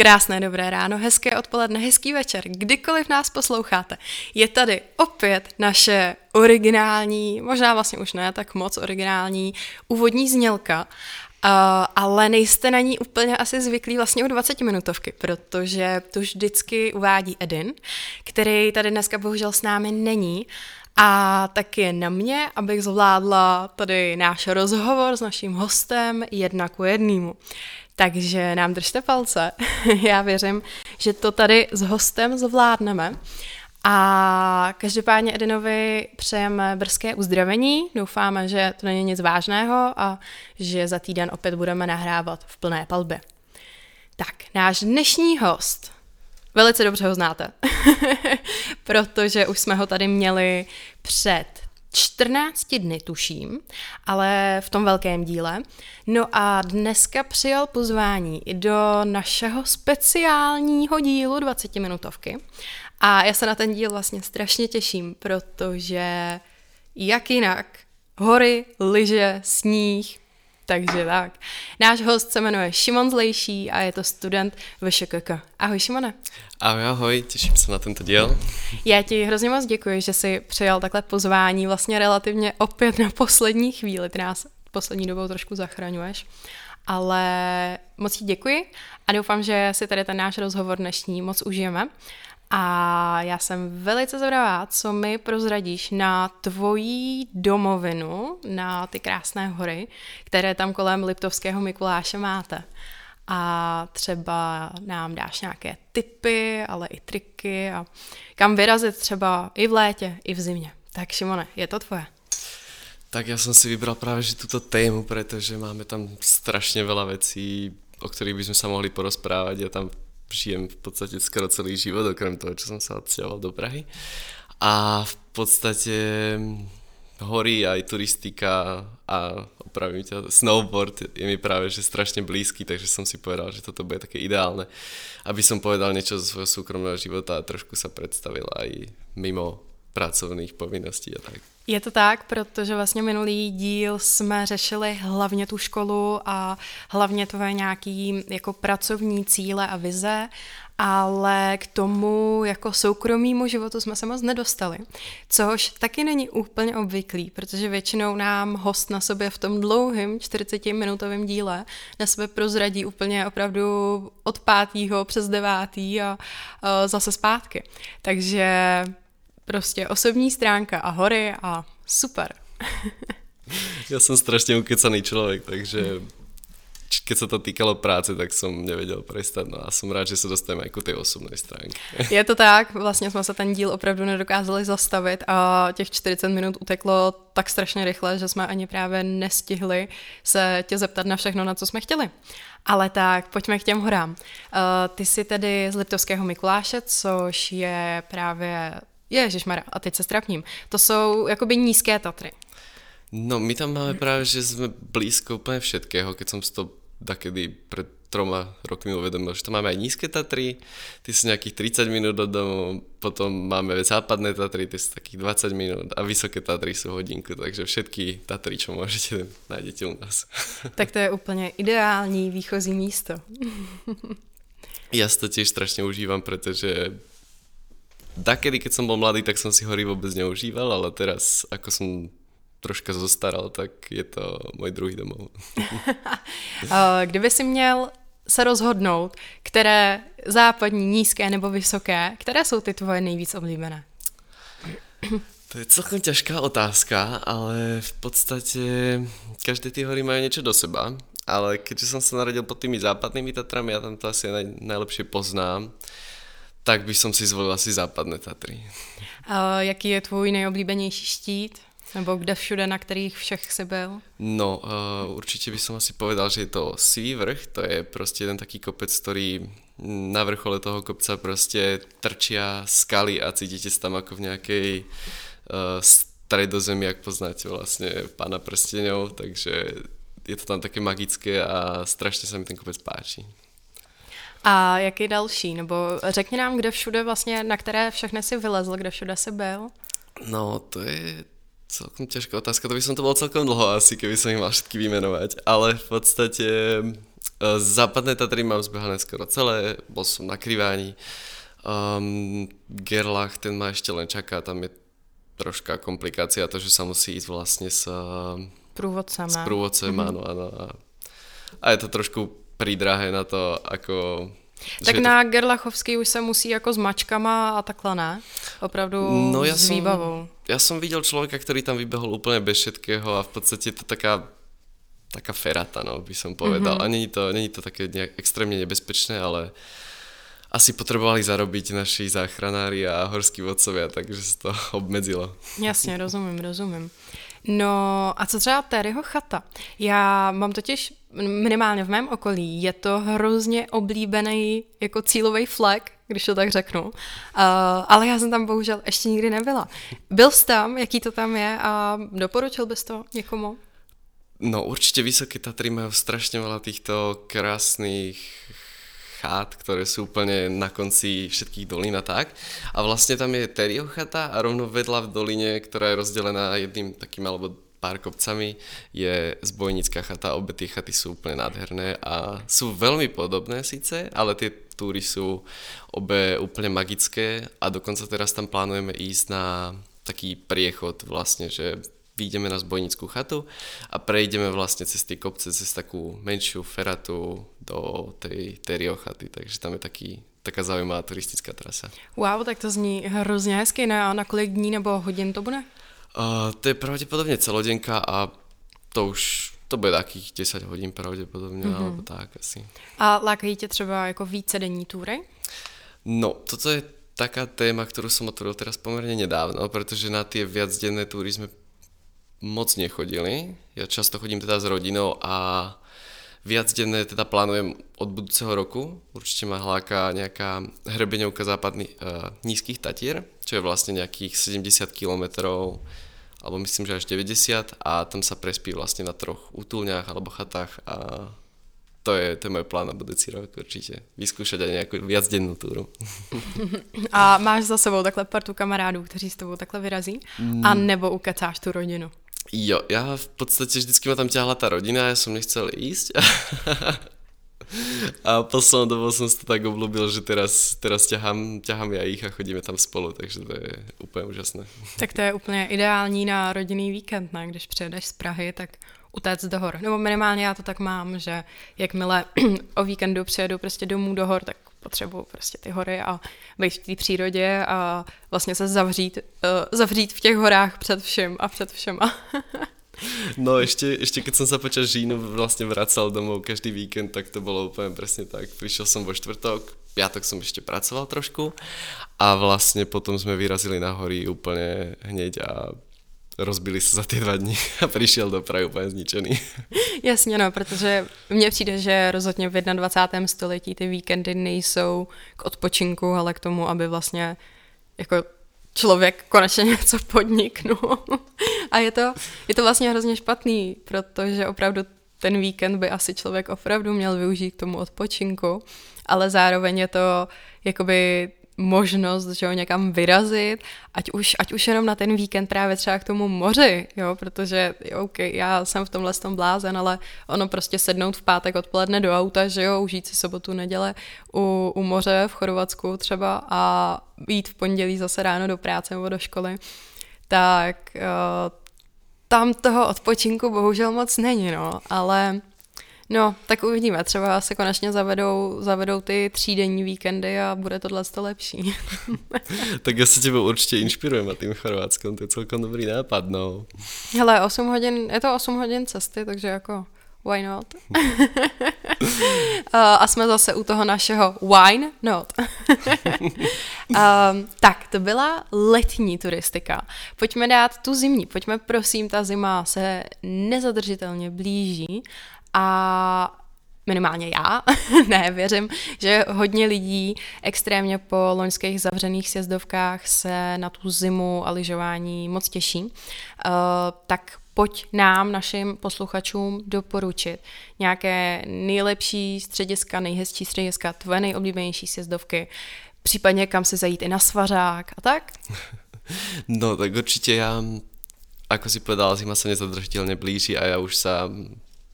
Krásné dobré ráno, hezké odpoledne, hezký večer, kdykoliv nás posloucháte. Je tady opět naše originální, možná vlastně už ne tak moc originální, úvodní znělka, Uh, ale nejste na ní úplně asi zvyklí vlastně u 20 minutovky, protože to vždycky uvádí Edin, který tady dneska bohužel s námi není. A tak je na mě, abych zvládla tady náš rozhovor s naším hostem jedna ku jednému. Takže nám držte palce. Já věřím, že to tady s hostem zvládneme. A každopádně Edinovi přejeme brzké uzdravení. Doufáme, že to není nic vážného a že za týden opět budeme nahrávat v plné palbě. Tak, náš dnešní host, velice dobře ho znáte, protože už jsme ho tady měli před 14 dny, tuším, ale v tom velkém díle. No a dneska přijal pozvání do našeho speciálního dílu 20-minutovky. A já se na ten díl vlastně strašně těším, protože jak jinak, hory, lyže, sníh, takže tak. Náš host se jmenuje Šimon Zlejší a je to student VŠKK. Ahoj Šimone. Ahoj, ahoj, těším se na tento díl. Já ti hrozně moc děkuji, že jsi přijal takhle pozvání vlastně relativně opět na poslední chvíli. Ty nás poslední dobou trošku zachraňuješ. Ale moc ti děkuji a doufám, že si tady ten náš rozhovor dnešní moc užijeme. A já jsem velice zvědavá, co mi prozradíš na tvojí domovinu, na ty krásné hory, které tam kolem Liptovského Mikuláše máte. A třeba nám dáš nějaké tipy, ale i triky a kam vyrazit třeba i v létě, i v zimě. Tak Šimone, je to tvoje. Tak já jsem si vybral právě že tuto tému, protože máme tam strašně veľa vecí, o kterých bychom se mohli porozprávat. Je tam žijem v podstate skoro celý život, okrem toho, čo som sa odsťahoval do Prahy. A v podstate hory, aj turistika a opravím ťa, snowboard je mi práve že strašne blízky, takže som si povedal, že toto bude také ideálne, aby som povedal niečo zo svojho súkromného života a trošku sa predstavil aj mimo pracovných povinností a tak. Je to tak, protože vlastně minulý díl jsme řešili hlavně tu školu a hlavně tvoje nějaký jako pracovní cíle a vize, ale k tomu jako soukromému životu jsme se moc nedostali, což taky není úplně obvyklý, protože většinou nám host na sobě v tom dlouhém 40-minutovém díle na sebe prozradí úplně opravdu od pátýho přes devátý a, a zase zpátky. Takže Prostě osobní stránka a hory a super. Já jsem strašně ukecaný člověk, takže keď sa to týkalo práce, tak som nevedel prestať. No a som rád, že se dostaneme jako ty osobné stránky. Je to tak, vlastně jsme se ten díl opravdu nedokázali zastavit a těch 40 minut uteklo tak strašně rychle, že jsme ani právě nestihli se tě zeptat na všechno, na co jsme chtěli. Ale tak, pojďme k těm horám. Uh, ty jsi tedy z Liptovského Mikuláše, což je právě Ježišmarja, a teď se strapním. To jsou jakoby nízké Tatry. No, my tam máme právě, že jsme blízko úplně všetkého, keď som si to takedy pred troma rokmi uvedomil, že to máme aj nízke Tatry, ty sú nejakých 30 minút od domu, potom máme západné Tatry, ty sú takých 20 minút a vysoké Tatry sú hodinku, takže všetky Tatry, čo môžete, nájdete u nás. Tak to je úplně ideální výchozí místo. Já si to tiež strašne užívam, pretože Takedy, keď som bol mladý, tak som si hory vôbec neužíval, ale teraz, ako som troška zostaral, tak je to můj druhý domov. Kdyby si měl se rozhodnout, které západní, nízké nebo vysoké, které jsou ty tvoje nejvíc oblíbené? To je celkom ťažká otázka, ale v podstate každé ty hory majú niečo do seba, ale keďže som sa narodil pod tými západnými Tatrami, ja tam to asi naj, najlepšie poznám, tak by som si zvolil asi západné Tatry. A jaký je tvůj nejoblíbenější štít? Nebo kde všude, na kterých všech si byl? No, uh, určite by som asi povedal, že je to Sivý vrch, to je prostě jeden taký kopec, ktorý na vrchole toho kopca prostě trčia skaly a cítite sa tam ako v nejakej uh, stredozemi, jak poznáte vlastně Pána prsteňov, takže je to tam také magické a strašně se mi ten kopec páči. A jaký další? Nebo řekni nám, kde všude vlastně, na které všechny si vylezl, kde všude si byl? No, to je celkom ťažká otázka, to by som to bol celkom dlho asi, keby som ich mal všetky vymenovať, ale v podstate Západné Tatry mám zbehané skoro celé, bol som na Kriváni. Um, Gerlach, ten ma ešte len čaká, tam je troška komplikácia to, že sa musí ísť vlastne s průvodcem, s průvodcem, mm-hmm. áno, áno. A, a je to trošku pridrahé na to, ako tak na to... Gerlachovský už se musí jako s mačkama a takhle, ne? Opravdu no, ja s výbavou. Som, ja som videl človeka, ktorý tam vybehol úplne bez všetkého a v podstate to taká taká ferata, no, by som povedal. Mm-hmm. A není to, není to také nejak extrémne nebezpečné, ale asi potrebovali zarobiť naši záchranári a horskí vodcovia, takže se to obmedzilo. Jasně, rozumím, rozumím. No a co třeba Terryho chata? Já mám totiž minimálně v mém okolí, je to hrozně oblíbený jako cílový flag, když to tak řeknu. Uh, ale já jsem tam bohužel ještě nikdy nebyla. Byl jsi tam, jaký to tam je a doporučil bys to někomu? No určite Vysoké Tatry majú strašne veľa týchto krásnych chát, ktoré sú úplne na konci všetkých dolín a tak. A vlastne tam je Terio chata a rovno vedľa v doline, ktorá je rozdelená jedným takým alebo pár kopcami, je zbojnická chata. Obe tie chaty sú úplne nádherné a sú veľmi podobné síce, ale tie túry sú obe úplne magické a dokonca teraz tam plánujeme ísť na taký priechod vlastne, že vyjdeme na zbojnickú chatu a prejdeme vlastne cez tie kopce, cez takú menšiu feratu do tej Terio chaty, takže tam je taký, taká zaujímavá turistická trasa. Wow, tak to zní hrozně hezky? A na kolik dní nebo hodin to bude? Uh, to je pravděpodobně celodenka a to už to bude takých 10 hodin pravděpodobně, mm-hmm. alebo tak asi. A lákají tě třeba jako více denní túry? No, toto je taká téma, ktorú som otvoril teraz pomerne nedávno, pretože na tie viacdenné túry sme moc nechodili. Ja často chodím teda s rodinou a viac denné teda plánujem od budúceho roku. Určite ma hláka nejaká hrebeňovka západných uh, nízkych Tatier, čo je vlastne nejakých 70 km alebo myslím, že až 90 a tam sa prespí vlastne na troch útulňách alebo chatách a to je, to je môj plán na budúci rok určite. Vyskúšať aj nejakú viacdennú túru. A máš za sebou takhle partu kamarádů, kteří s tebou takhle vyrazí? Mm. A nebo ukecáš tu rodinu? Jo, já v podstatě vždycky ma tam ťahla ta rodina, já jsem nechcel ísť. a poslednou dobou jsem to tak oblubil, že teraz, teraz ťahám, ťahám já ich a chodíme tam spolu, takže to je úplně úžasné. Tak to je úplně ideální na rodinný víkend, ne? Když přijedeš z Prahy, tak utéct do hor. Nebo minimálně já to tak mám, že jakmile o víkendu přijedu prostě domů do hor, tak potřebuju prostě ty hory a být v té přírodě a vlastně se zavřít, uh, zavřít v těch horách před všem a před všema. No ešte, ešte keď som sa počas žínu vlastne vracal domov každý víkend, tak to bolo úplne presne tak. Prišiel som vo štvrtok, piatok som ešte pracoval trošku a vlastne potom sme vyrazili na hory úplne hneď a rozbili se za ty dva dny a přišel do Prahy úplně zničený. Jasně, no, protože mně přijde, že rozhodně v 21. století ty víkendy nejsou k odpočinku, ale k tomu, aby vlastně jako člověk konečně něco podniknul. A je to, je to vlastně hrozně špatný, protože opravdu ten víkend by asi člověk opravdu měl využít k tomu odpočinku, ale zároveň je to jakoby možnost, že jo, někam vyrazit, ať už, ať už jenom na ten víkend právě třeba k tomu moři, jo, protože, OK, já jsem v tomhle tom blázen, ale ono prostě sednout v pátek odpoledne do auta, že jo, užít si sobotu, neděle u, u moře v Chorvatsku třeba a jít v pondělí zase ráno do práce nebo do školy, tak uh, tam toho odpočinku bohužel moc není, no, ale No, tak uvidíme. Třeba se konečně zavedou, zavedou ty třídenní víkendy a bude tohle to lepší. tak já se tebe určitě inšpirujem a tím Chorvátskom, to je celkom dobrý nápad, no. Hele, 8 hodin, je to 8 hodin cesty, takže jako why not? a jsme zase u toho našeho why not. um, tak, to byla letní turistika. Pojďme dát tu zimní. Pojďme prosím, ta zima se nezadržitelně blíží a minimálně já, ne, věřím, že hodně lidí extrémně po loňských zavřených sjezdovkách se na tu zimu a lyžování moc těší. Uh, tak pojď nám, našim posluchačům, doporučit nějaké nejlepší střediska, nejhezčí střediska, tvoje nejoblíbenější sjezdovky, případně kam se zajít i na svařák a tak? No, tak určitě já, ako si povedala, zima sa nezadržiteľne blíži a ja už sa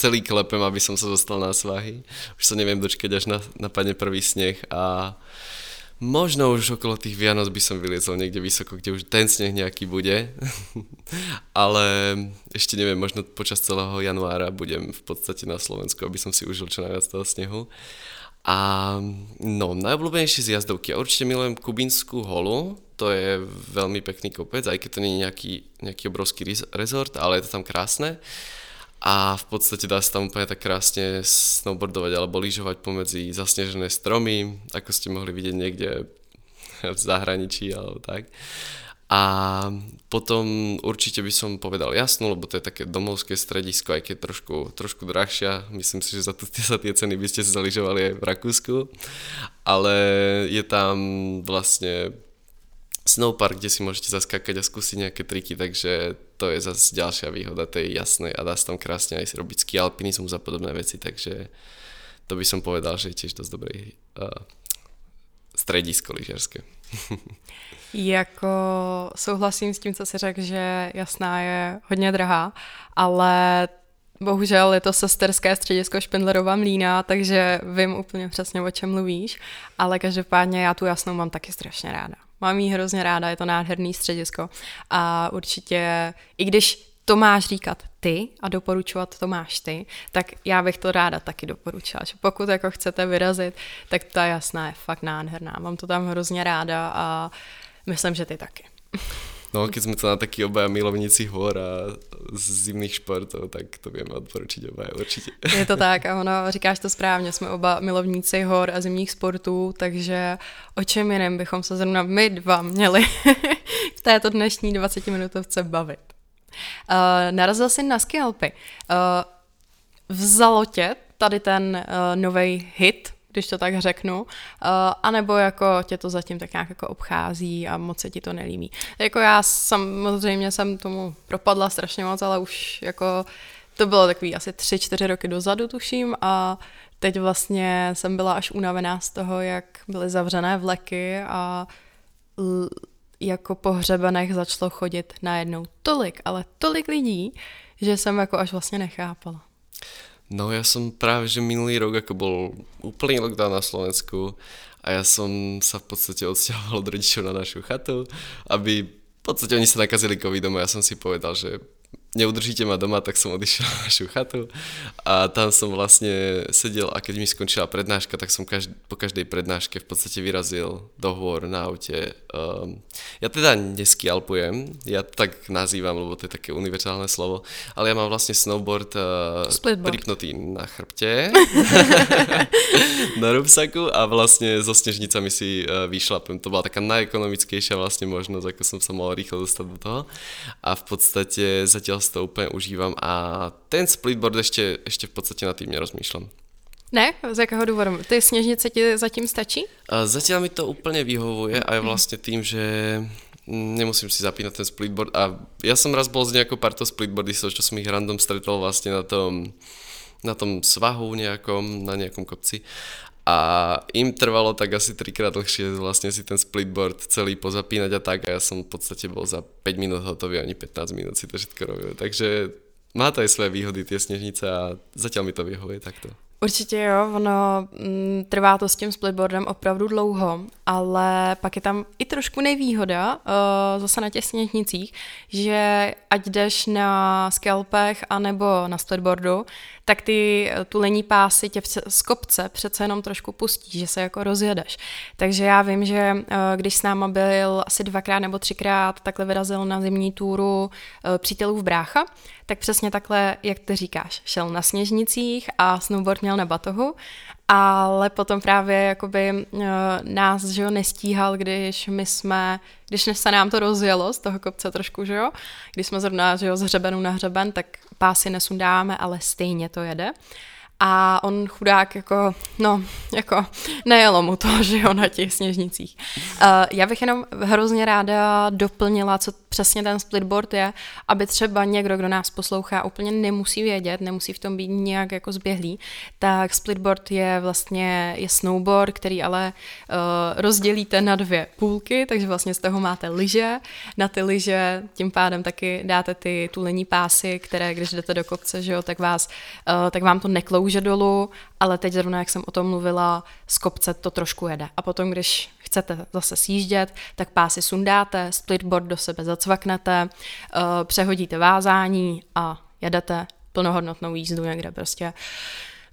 celý klepem, aby som sa dostal na svahy. Už sa neviem dočkať, až na, napadne prvý sneh a možno už okolo tých Vianoc by som vyliezol niekde vysoko, kde už ten sneh nejaký bude. Ale ešte neviem, možno počas celého januára budem v podstate na Slovensku, aby som si užil čo najviac toho snehu. A no, najobľúbenejšie z jazdovky. Ja určite milujem Kubinskú holu, to je veľmi pekný kopec, aj keď to nie je nejaký, nejaký obrovský rezort, ale je to tam krásne a v podstate dá sa tam úplne tak krásne snowboardovať alebo lyžovať pomedzi zasnežené stromy, ako ste mohli vidieť niekde v zahraničí alebo tak. A potom určite by som povedal jasnú, lebo to je také domovské stredisko, aj keď trošku, trošku drahšia. Myslím si, že za, to, za tie ceny by ste sa zaližovali aj v Rakúsku. Ale je tam vlastne snowpark, kde si môžete zaskakať a skúsiť nejaké triky, takže to je zase ďalšia výhoda tej jasnej a dá sa tam krásne aj robiť ski alpinizmus a podobné veci, takže to by som povedal, že je tiež dosť dobrý uh, stredisko lyžerské. jako souhlasím s tím, co jsi řekl, že jasná je hodně drahá, ale Bohužel je to sesterské středisko Špindlerova mlína, takže vím úplně přesně, o čem mluvíš, ale každopádně já tu jasnou mám taky strašně ráda. Mám jí hrozně ráda, je to nádherný středisko a určitě, i když to máš říkat ty a doporučovat to máš ty, tak já bych to ráda taky doporučila, že pokud jako chcete vyrazit, tak ta jasná je fakt nádherná. Mám to tam hrozně ráda a myslím, že ty taky. No, keď sme to na takí obaja milovníci hor a zimných športov, tak to vieme odporučiť obaja určitě. Je to tak, a ono, říkáš to správně, jsme oba milovníci hor a zimních sportů, takže o čem jiném bychom se zrovna my dva měli v této dnešní 20 minutovce bavit. Uh, narazil jsi na skialpy. Uh, vzalo tě tady ten uh, nový hit když to tak řeknu, uh, anebo jako tě to zatím tak nějak jako obchází a moc se ti to nelíbí. Jako já samozřejmě jsem tomu propadla strašně moc, ale už jako to bylo takový asi tři, čtyři roky dozadu, tuším, a teď vlastně jsem byla až unavená z toho, jak byly zavřené vleky a l- jako po hřebenech začalo chodit najednou tolik, ale tolik lidí, že jsem jako až vlastně nechápala. No ja som práve, že minulý rok, ako bol úplný lockdown na Slovensku a ja som sa v podstate odsťahoval od rodičov na našu chatu, aby v podstate oni sa nakazili covidom a ja som si povedal, že neudržíte ma doma, tak som odišiel na našu chatu a tam som vlastne sedel a keď mi skončila prednáška, tak som každ- po každej prednáške v podstate vyrazil do hôr na aute. Um, ja teda neskialpujem, ja to tak nazývam, lebo to je také univerzálne slovo, ale ja mám vlastne snowboard uh, pripnutý na chrbte, na rúbsaku a vlastne so snežnicami si uh, vyšlapem. To bola taká najekonomickejšia vlastne možnosť, ako som sa mal rýchlo dostať do toho a v podstate zatiaľ si to úplně užívám a ten splitboard ještě, ještě v podstatě na tým nerozmýšlám. Ne? Z jakého důvodu? Ty sněžnice ti zatím stačí? Zatím mi to úplně vyhovuje a je vlastně tým, že nemusím si zapínat ten splitboard a já jsem raz bol s nějakou partou splitboardistov, čo som ich random stretol vlastně na tom, na tom svahu nejakom, na nejakom kopci a im trvalo tak asi trikrát dlhšie vlastne si ten splitboard celý pozapínať a tak a ja som v podstate bol za 5 minút hotový, ani 15 minút si to všetko robil. Takže má to aj svoje výhody tie sněžnice a zatiaľ mi to vyhovuje takto. Určitě jo, ono mm, trvá to s tím splitboardem opravdu dlouho, ale pak je tam i trošku nevýhoda uh, zase na těch sněžnicích, že ať jdeš na skalpech anebo na splitboardu, tak ty tu lení pásy tě z kopce přece jenom trošku pustí, že se jako rozjedeš. Takže já vím, že uh, když s náma byl asi dvakrát nebo třikrát takhle vyrazil na zimní túru uh, přítelů v brácha, tak přesně takhle, jak ty říkáš, šel na sněžnicích a snowboard měl na batohu, ale potom právě jakoby uh, nás, že jo, nestíhal, když my jsme, když se nám to rozjelo z toho kopce trošku, že jo, když jsme zrovna, že jo, z hřebenu na hřeben, tak pásy nesundáme, ale stejně to jede. A on chudák jako, no, jako nejelo mu to, že jo, na těch sněžnicích. Uh, já bych jenom hrozně ráda doplnila, co přesně ten splitboard je, aby třeba někdo, kdo nás poslouchá, úplně nemusí vědět, nemusí v tom být nějak jako zběhlý, tak splitboard je vlastně je snowboard, který ale uh, rozdělíte na dvě půlky, takže vlastně z toho máte lyže, na ty lyže tím pádem taky dáte ty tulení pásy, které když jdete do kopce, že jo, tak, vás, uh, tak vám to neklouže dolů, ale teď zrovna, jak jsem o tom mluvila, z kopce to trošku jede. A potom, když chcete zase sjíždět, tak pásy sundáte, splitboard do sebe zacvaknete, uh, přehodíte vázání a jedete plnohodnotnou jízdu někde prostě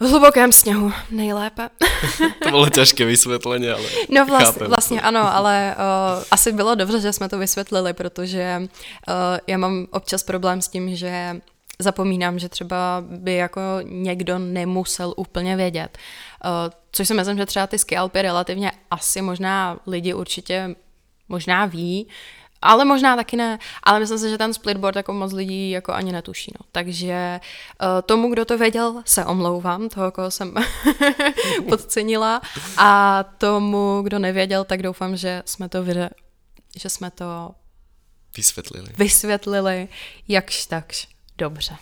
v hlubokém sněhu nejlépe. to bylo těžké vysvětlení, ale No vlast, vlastně to. ano, ale uh, asi bylo dobře, že jsme to vysvětlili, protože uh, já mám občas problém s tím, že zapomínám, že třeba by jako někdo nemusel úplně vědět. Uh, což si myslím, že třeba ty scalpy relativně asi možná lidi určitě možná ví, ale možná taky ne. Ale myslím si, že ten splitboard jako moc lidí jako ani netuší. No. Takže uh, tomu, kdo to věděl, se omlouvám, toho, koho jsem podcenila. A tomu, kdo nevěděl, tak doufám, že jsme to, vyre- že jsme to vysvětlili. Vysvětlili, jakž takž. Dobře.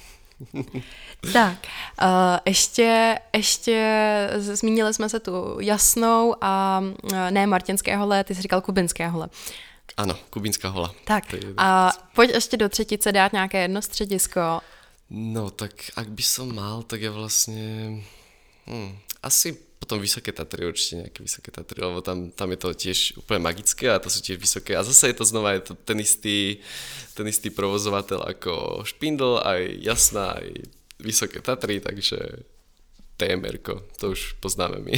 tak, uh, ještě, ještě zmínili jsme se tu jasnou a uh, ne Martinského hole, ty jsi říkal Kubinského hole. Ano, Kubínská hola. Tak a pojď ještě do třetice dát nějaké jedno středisko. No tak ak by som mal, tak je vlastně hm, asi potom Vysoké Tatry, určitě nějaké Vysoké Tatry, lebo tam, tam je to tiež úplně magické a to jsou tiež vysoké. A zase je to znova je to ten istý, ten istý provozovatel jako Špindl, aj Jasná, aj Vysoké Tatry, takže TMR, to už poznáme my.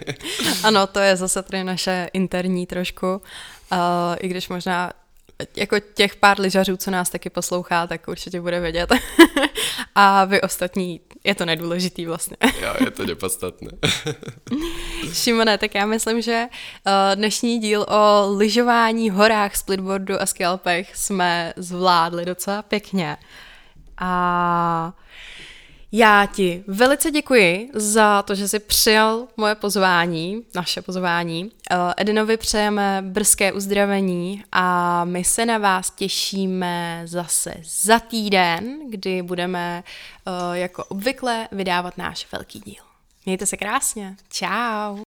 ano, to je zase tady naše interní trošku, uh, i když možná jako těch pár lyžařů, co nás taky poslouchá, tak určitě bude vědět. a vy ostatní, je to nedůležitý vlastně. jo, je to nepodstatné. Šimone, tak já myslím, že uh, dnešní díl o lyžování, horách, splitboardu a scalpech jsme zvládli docela pěkně. A já ti velice děkuji za to, že jsi přijal moje pozvání, naše pozvání. Eh, Edinovi přejeme brzké uzdravení a my se na vás těšíme zase za týden, kdy budeme eh, jako obvykle vydávat náš velký díl. Mějte se krásně. Ciao.